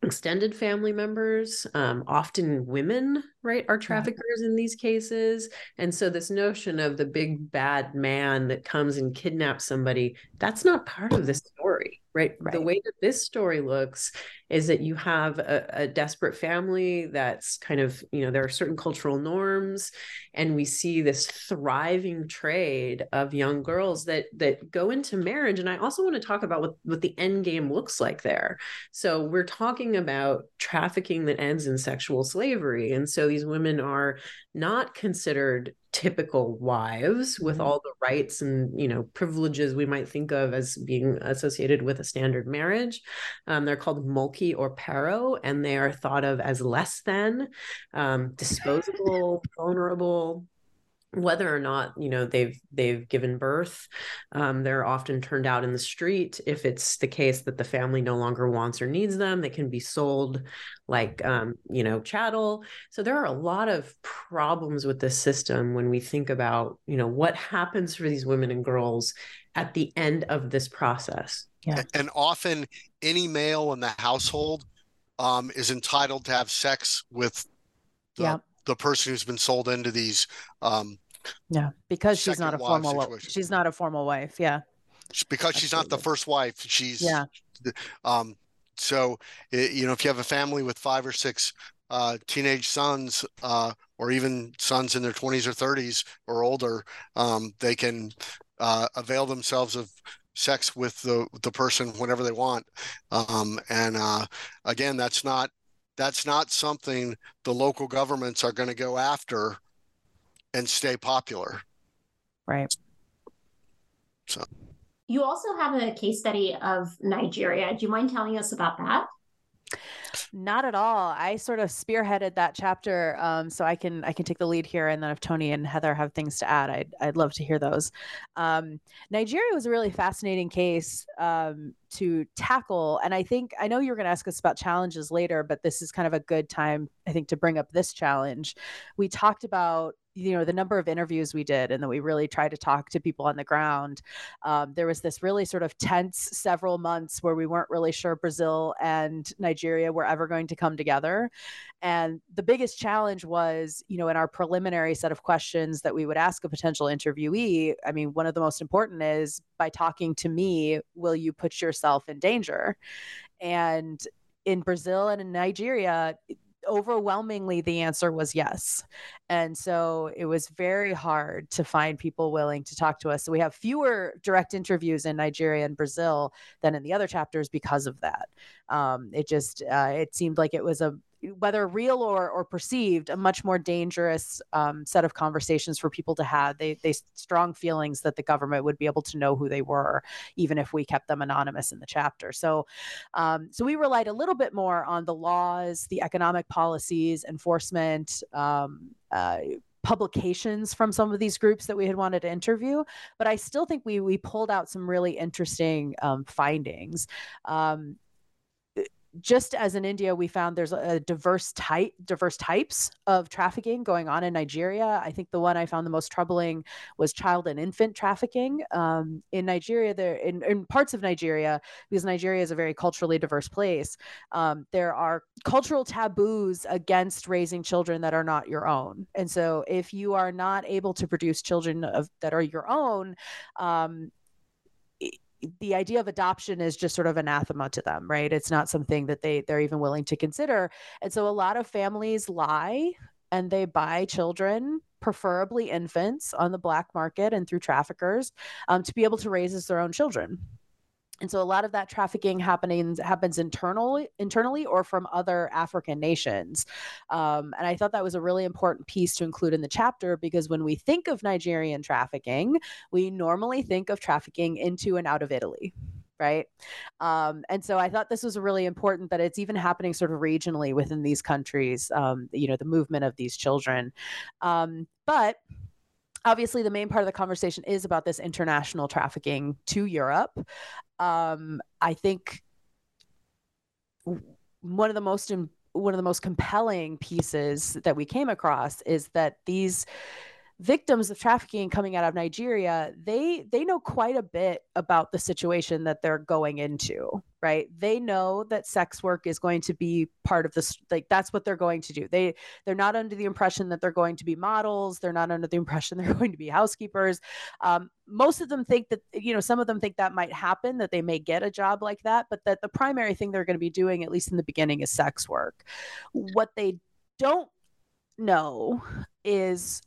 extended family members, um, often women right are traffickers in these cases. And so this notion of the big bad man that comes and kidnaps somebody that's not part of the story right? right? The way that this story looks is that you have a, a, desperate family that's kind of, you know, there are certain cultural norms, and we see this thriving trade of young girls that that go into marriage. And I also want to talk about what, what the end game looks like there. So we're talking about trafficking that ends in sexual slavery. And so these women are not considered typical wives with mm-hmm. all the rights and you know privileges we might think of as being associated with a standard marriage um, they're called mulki or paro and they are thought of as less than um, disposable vulnerable whether or not you know they've they've given birth um, they're often turned out in the street. If it's the case that the family no longer wants or needs them they can be sold like um, you know chattel. So there are a lot of problems with this system when we think about you know what happens for these women and girls at the end of this process. Yeah. And often any male in the household um, is entitled to have sex with the, yeah. the person who's been sold into these um, yeah, because she's not a formal situation. she's not a formal wife. Yeah. Because Absolutely. she's not the first wife. She's yeah. Um, so you know, if you have a family with five or six uh, teenage sons, uh, or even sons in their twenties or thirties or older, um, they can uh, avail themselves of sex with the the person whenever they want. Um, and uh, again, that's not that's not something the local governments are going to go after and stay popular. Right. So you also have a case study of Nigeria. Do you mind telling us about that? Not at all. I sort of spearheaded that chapter, um, so I can I can take the lead here, and then if Tony and Heather have things to add, I'd I'd love to hear those. Um, Nigeria was a really fascinating case um, to tackle, and I think I know you're going to ask us about challenges later, but this is kind of a good time I think to bring up this challenge. We talked about you know the number of interviews we did and that we really tried to talk to people on the ground um, there was this really sort of tense several months where we weren't really sure brazil and nigeria were ever going to come together. And the biggest challenge was you know in our preliminary set of questions that we would ask a potential interviewee i mean one of the most important is by talking to me will you put yourself in danger? And in Brazil and in Nigeria, overwhelmingly the answer was yes. And so it was very hard to find people willing to talk to us. So we have fewer direct interviews in nigeria and brazil than in the other chapters because of that. Um, it just uh, it seemed like it was a whether real or, or perceived, a much more dangerous um, set of conversations for people to have. They, they strong feelings that the government would be able to know who they were, even if we kept them anonymous in the chapter. So, um, so we relied a little bit more on the laws, the economic policies, enforcement. Um, uh, publications from some of these groups that we had wanted to interview but i still think we we pulled out some really interesting um, findings um, just as in India, we found there's a diverse type, diverse types of trafficking going on in Nigeria. I think the one I found the most troubling was child and infant trafficking um, in Nigeria. There, in, in, parts of Nigeria, because Nigeria is a very culturally diverse place, um, there are cultural taboos against raising children that are not your own. And so, if you are not able to produce children of, that are your own, um, the idea of adoption is just sort of anathema to them right? It's not something that they they're even willing to consider. And so a lot of families lie and they buy children preferably infants on the black market and through traffickers um, to be able to raise as their own children and so a lot of that trafficking happening happens internally internally or from other african nations um, and i thought that was a really important piece to include in the chapter because when we think of nigerian trafficking we normally think of trafficking into and out of italy right um, and so i thought this was really important that it's even happening sort of regionally within these countries um, you know the movement of these children um, but obviously the main part of the conversation is about this international trafficking to Europe. Um, I think one of the most one of the most compelling pieces that we came across is that these victims of trafficking coming out of Nigeria, they they know quite a bit about the situation that they're going into, right? They know that sex work is going to be part of this like that's what they're going to do. They they're not under the impression that they're going to be models, they're not under the impression they're going to be housekeepers. Um, most of them think that you know some of them think that might happen that they may get a job like that, but that the primary thing they're going to be doing at least in the beginning is sex work. What they don't know is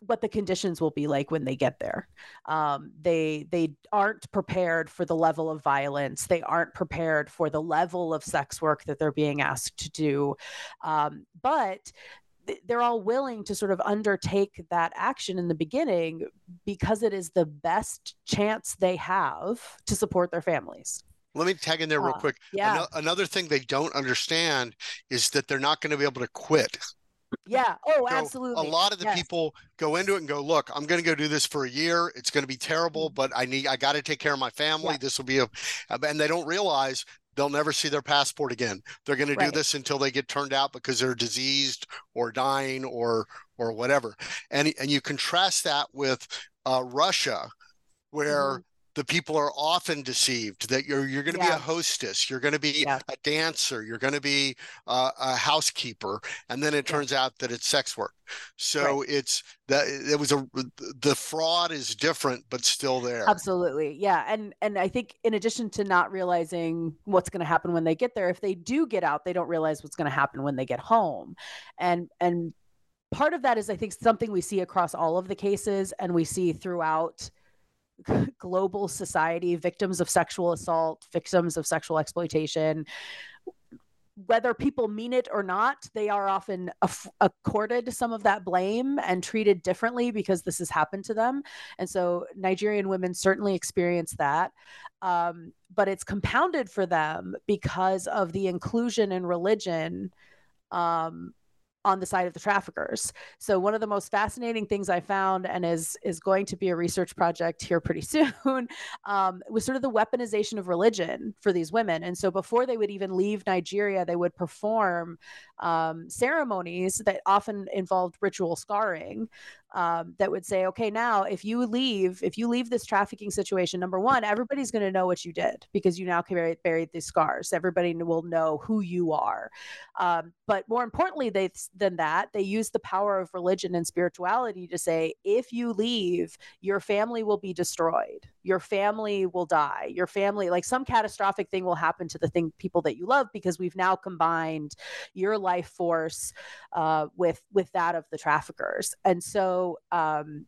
what the conditions will be like when they get there. Um, they they aren't prepared for the level of violence. They aren't prepared for the level of sex work that they're being asked to do. Um, but they're all willing to sort of undertake that action in the beginning because it is the best chance they have to support their families. Let me tag in there real uh, quick. Yeah. another thing they don't understand is that they're not going to be able to quit yeah. Oh, so absolutely. A lot of the yes. people go into it and go, look, I'm going to go do this for a year. It's going to be terrible, mm-hmm. but I need, I got to take care of my family. Yeah. This will be a, and they don't realize they'll never see their passport again. They're going to do this until they get turned out because they're diseased or dying or, or whatever. And, and you contrast that with uh, Russia, where mm-hmm the people are often deceived that you're you're going to yeah. be a hostess, you're going to be yeah. a dancer, you're going to be uh, a housekeeper, and then it turns yeah. out that it's sex work. So right. it's that it was a the fraud is different, but still there. Absolutely, yeah, and and I think in addition to not realizing what's going to happen when they get there, if they do get out, they don't realize what's going to happen when they get home, and and part of that is I think something we see across all of the cases, and we see throughout global society, victims of sexual assault, victims of sexual exploitation, whether people mean it or not, they are often accorded some of that blame and treated differently because this has happened to them. And so Nigerian women certainly experience that. Um, but it's compounded for them because of the inclusion in religion um, on the side of the traffickers. So one of the most fascinating things I found, and is is going to be a research project here pretty soon, um, was sort of the weaponization of religion for these women. And so before they would even leave Nigeria, they would perform um, ceremonies that often involved ritual scarring um, that would say, okay, now if you leave, if you leave this trafficking situation, number one, everybody's going to know what you did because you now carry buried these scars. Everybody will know who you are. Um, but more importantly, they than that, they use the power of religion and spirituality to say, if you leave, your family will be destroyed your family will die your family like some catastrophic thing will happen to the thing people that you love because we've now combined your life force uh, with with that of the traffickers. And so um,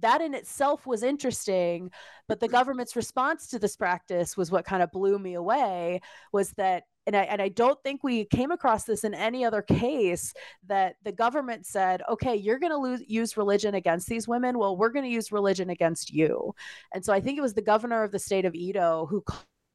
that in itself was interesting but the government's response to this practice was what kind of blew me away was that and I, and I don't think we came across this in any other case that the government said, okay, you're going to use religion against these women. Well, we're going to use religion against you. And so I think it was the governor of the state of Edo who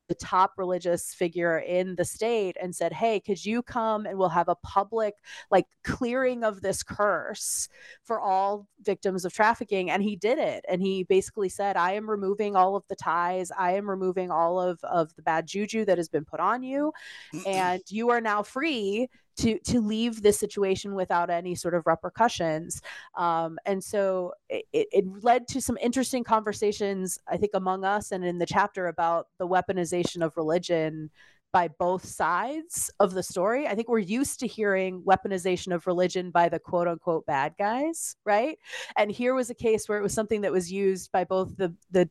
the top religious figure in the state and said, Hey, could you come and we'll have a public like clearing of this curse for all victims of trafficking? And he did it. And he basically said, I am removing all of the ties, I am removing all of, of the bad juju that has been put on you, and you are now free to to leave this situation without any sort of repercussions. Um, and so it, it led to some interesting conversations, I think, among us and in the chapter about the weaponization of religion by both sides of the story. I think we're used to hearing weaponization of religion by the quote unquote bad guys, right? And here was a case where it was something that was used by both the the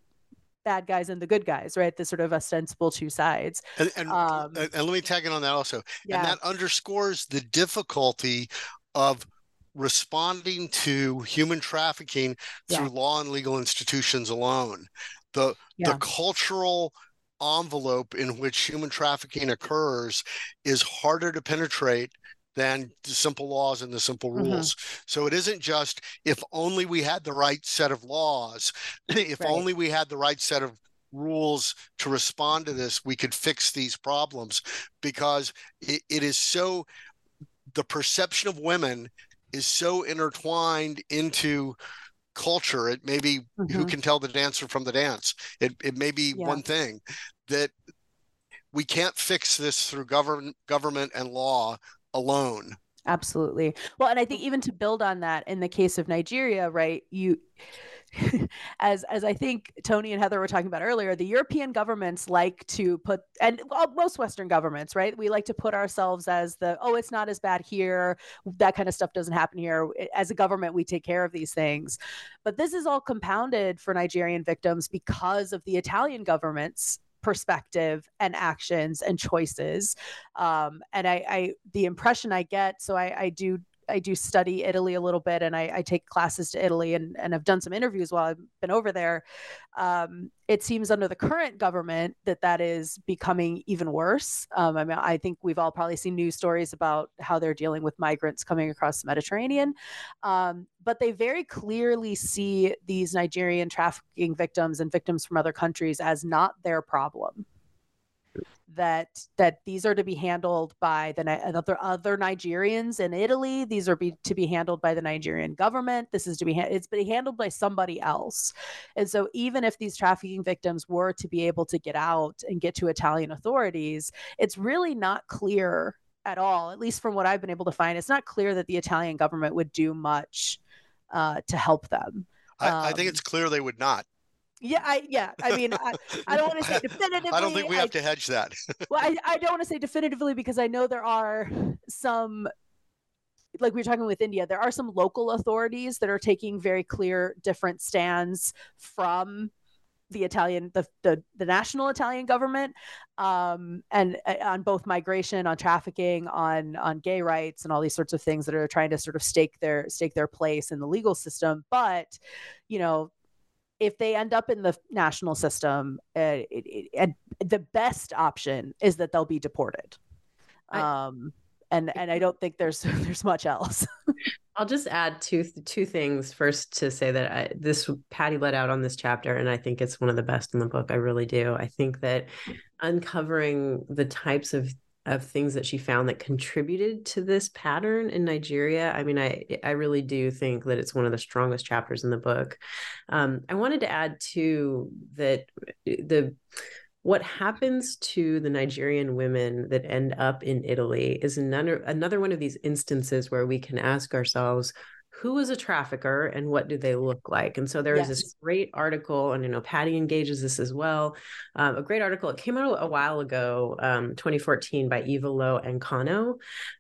bad guys and the good guys, right? The sort of ostensible two sides. And, and, um, and let me tag in on that also. Yeah. And that underscores the difficulty of responding to human trafficking through yeah. law and legal institutions alone. The yeah. the cultural envelope in which human trafficking occurs is harder to penetrate than the simple laws and the simple mm-hmm. rules. Mm-hmm. So it isn't just if only we had the right set of laws, if right. only we had the right set of rules to respond to this, we could fix these problems because it, it is so, the perception of women is so intertwined into culture. It may be mm-hmm. who can tell the dancer from the dance. It, it may be yeah. one thing that we can't fix this through government government and law alone. Absolutely. Well, and I think even to build on that, in the case of Nigeria, right, you as as I think Tony and Heather were talking about earlier, the European governments like to put and well, most Western governments, right? We like to put ourselves as the oh, it's not as bad here. That kind of stuff doesn't happen here. As a government, we take care of these things. But this is all compounded for Nigerian victims because of the Italian government's perspective and actions and choices. Um, and I, I the impression i get so I, I do I do study Italy a little bit and I, I take classes to Italy and, and I've done some interviews while I've been over there. Um, it seems under the current government that that is becoming even worse. Um, I mean, I think we've all probably seen news stories about how they're dealing with migrants coming across the Mediterranean. Um, but they very clearly see these Nigerian trafficking victims and victims from other countries as not their problem that that these are to be handled by the other other Nigerians in Italy. These are be, to be handled by the Nigerian government. This is to be it's be handled by somebody else. And so even if these trafficking victims were to be able to get out and get to Italian authorities, it's really not clear at all, at least from what I've been able to find. It's not clear that the Italian government would do much uh, to help them. I, um, I think it's clear they would not. Yeah, I yeah. I mean, I, I don't want to say definitively. I don't think we have I, to hedge that. well, I, I don't want to say definitively because I know there are some like we were talking with India, there are some local authorities that are taking very clear different stands from the Italian, the the, the national Italian government, um, and uh, on both migration, on trafficking, on on gay rights, and all these sorts of things that are trying to sort of stake their stake their place in the legal system. But you know, if they end up in the national system, uh, it, it, the best option is that they'll be deported. I, um, and and I don't think there's there's much else. I'll just add two two things. First, to say that I, this Patty let out on this chapter, and I think it's one of the best in the book. I really do. I think that uncovering the types of of things that she found that contributed to this pattern in Nigeria. I mean, I I really do think that it's one of the strongest chapters in the book. Um, I wanted to add too that the what happens to the Nigerian women that end up in Italy is another another one of these instances where we can ask ourselves who is a trafficker and what do they look like? And so there yes. is this great article, and you know, Patty engages this as well. Um, a great article. It came out a while ago, um, 2014, by Eva Lo Iacono,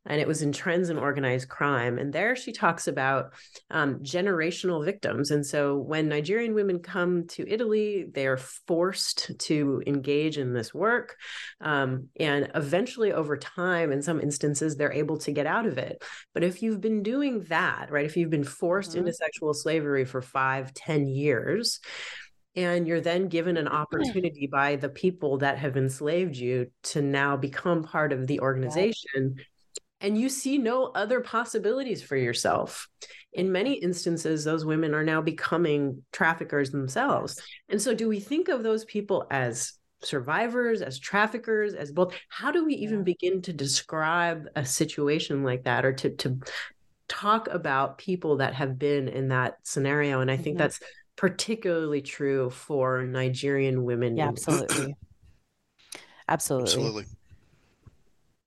and it was in Trends in Organized Crime. And there she talks about um, generational victims. And so when Nigerian women come to Italy, they are forced to engage in this work, um, and eventually, over time, in some instances, they're able to get out of it. But if you've been doing that, right, if you you've been forced mm-hmm. into sexual slavery for five, ten years, and you're then given an opportunity by the people that have enslaved you to now become part of the organization. And you see no other possibilities for yourself. In many instances, those women are now becoming traffickers themselves. And so, do we think of those people as survivors, as traffickers, as both? How do we even begin to describe a situation like that or to, to talk about people that have been in that scenario. And I think mm-hmm. that's particularly true for Nigerian women. Yeah, absolutely. absolutely. Absolutely.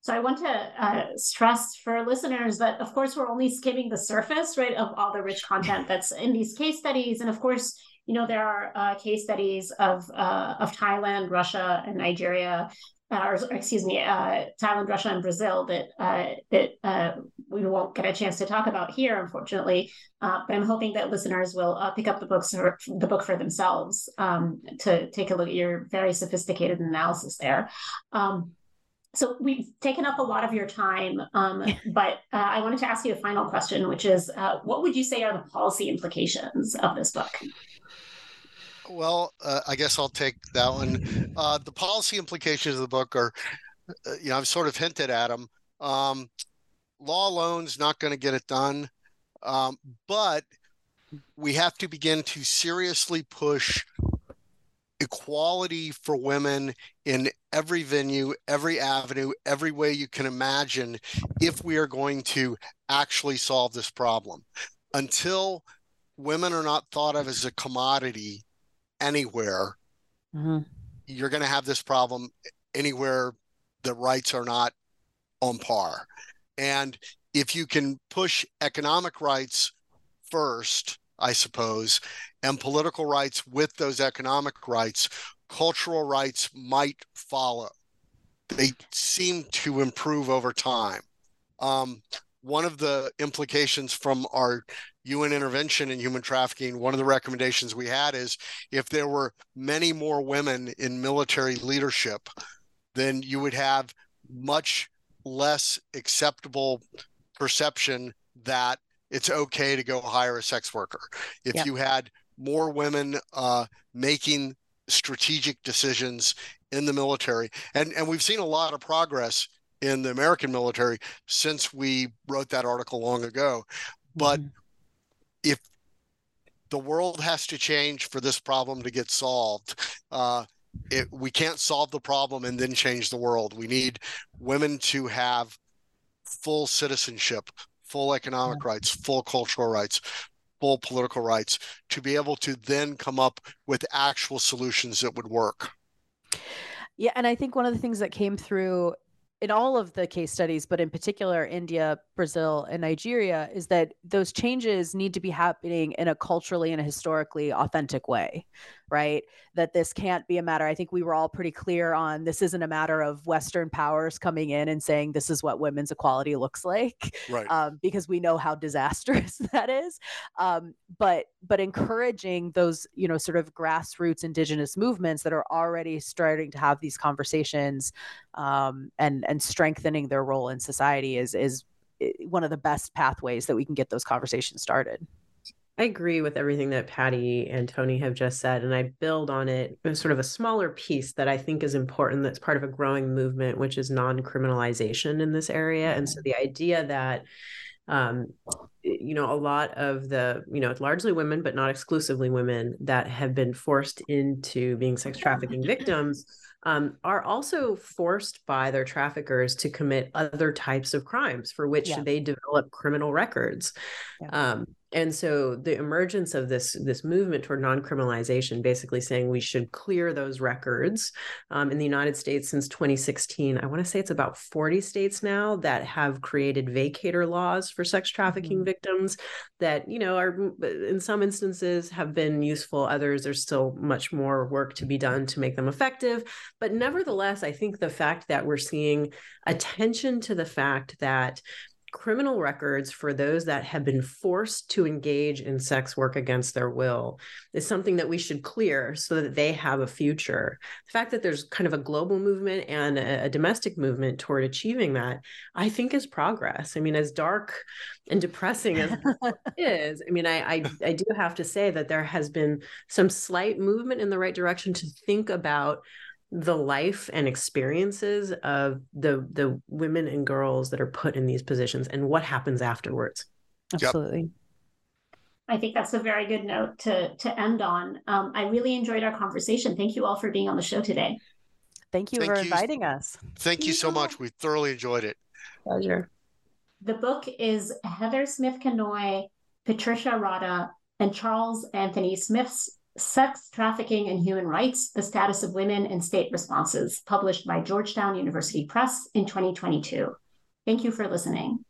So I want to uh, stress for listeners that, of course, we're only skimming the surface, right, of all the rich content that's in these case studies, and of course, you know there are uh, case studies of uh, of Thailand, Russia, and Nigeria uh, or, excuse me, uh, Thailand, Russia, and Brazil that uh, that uh, we won't get a chance to talk about here, unfortunately. Uh, but I'm hoping that listeners will uh, pick up the books or the book for themselves um, to take a look at your very sophisticated analysis there. Um, so we've taken up a lot of your time, um, but I wanted to ask you a final question, which is, what would you say are the policy implications of this book? Well, uh, I guess I'll take that one. Uh, the policy implications of the book are, uh, you know, I've sort of hinted at them. Law alone's not going to get it done, um, but we have to begin to seriously push equality for women in every venue, every avenue, every way you can imagine if we are going to actually solve this problem. Until women are not thought of as a commodity anywhere, mm-hmm. you're going to have this problem anywhere the rights are not on par. And if you can push economic rights first, I suppose, and political rights with those economic rights, cultural rights might follow. They seem to improve over time. Um, one of the implications from our UN intervention in human trafficking, one of the recommendations we had is if there were many more women in military leadership, then you would have much less acceptable perception that it's okay to go hire a sex worker. If yeah. you had more women uh, making strategic decisions in the military, and and we've seen a lot of progress in the American military since we wrote that article long ago, but mm-hmm. if the world has to change for this problem to get solved. Uh, it, we can't solve the problem and then change the world. We need women to have full citizenship, full economic rights, full cultural rights, full political rights to be able to then come up with actual solutions that would work. Yeah, and I think one of the things that came through in all of the case studies, but in particular India, Brazil, and Nigeria, is that those changes need to be happening in a culturally and a historically authentic way, right? That this can't be a matter. I think we were all pretty clear on this isn't a matter of Western powers coming in and saying this is what women's equality looks like, right? Um, because we know how disastrous that is. Um, but but encouraging those you know sort of grassroots indigenous movements that are already starting to have these conversations um, and and strengthening their role in society is is Eh, one of the best pathways that we can get those conversations started. I agree with everything that Patty and Tony have just said, and I build on it as sort of a smaller piece that I think is important that's part of a growing movement, which is non criminalization in this area. And so mm-hmm. the idea that um, you know, a lot of the, you know, largely women, but not exclusively women that have been forced into being sex trafficking victims um, are also forced by their traffickers to commit other types of crimes for which yeah. they develop criminal records. Yeah. Um, and so the emergence of this this movement toward non-criminalization basically saying we should clear those records um, in the united states since 2016 i want to say it's about 40 states now that have created vacatur laws for sex trafficking mm-hmm. victims that you know are in some instances have been useful others there's still much more work to be done to make them effective but nevertheless i think the fact that we're seeing attention to the fact that criminal records for those that have been forced to engage in sex work against their will is something that we should clear so that they have a future. The fact that there's kind of a global movement and a, a domestic movement toward achieving that, I think is progress. I mean, as dark and depressing as it is, I mean, I, I I do have to say that there has been some slight movement in the right direction to think about the life and experiences of the the women and girls that are put in these positions and what happens afterwards absolutely. I think that's a very good note to to end on. Um, I really enjoyed our conversation. Thank you all for being on the show today. Thank you Thank for you. inviting us. Thank you so much. We thoroughly enjoyed it. Pleasure. The book is Heather Smith Cannoy, Patricia Rodda, and Charles Anthony Smith's Sex Trafficking and Human Rights The Status of Women and State Responses, published by Georgetown University Press in 2022. Thank you for listening.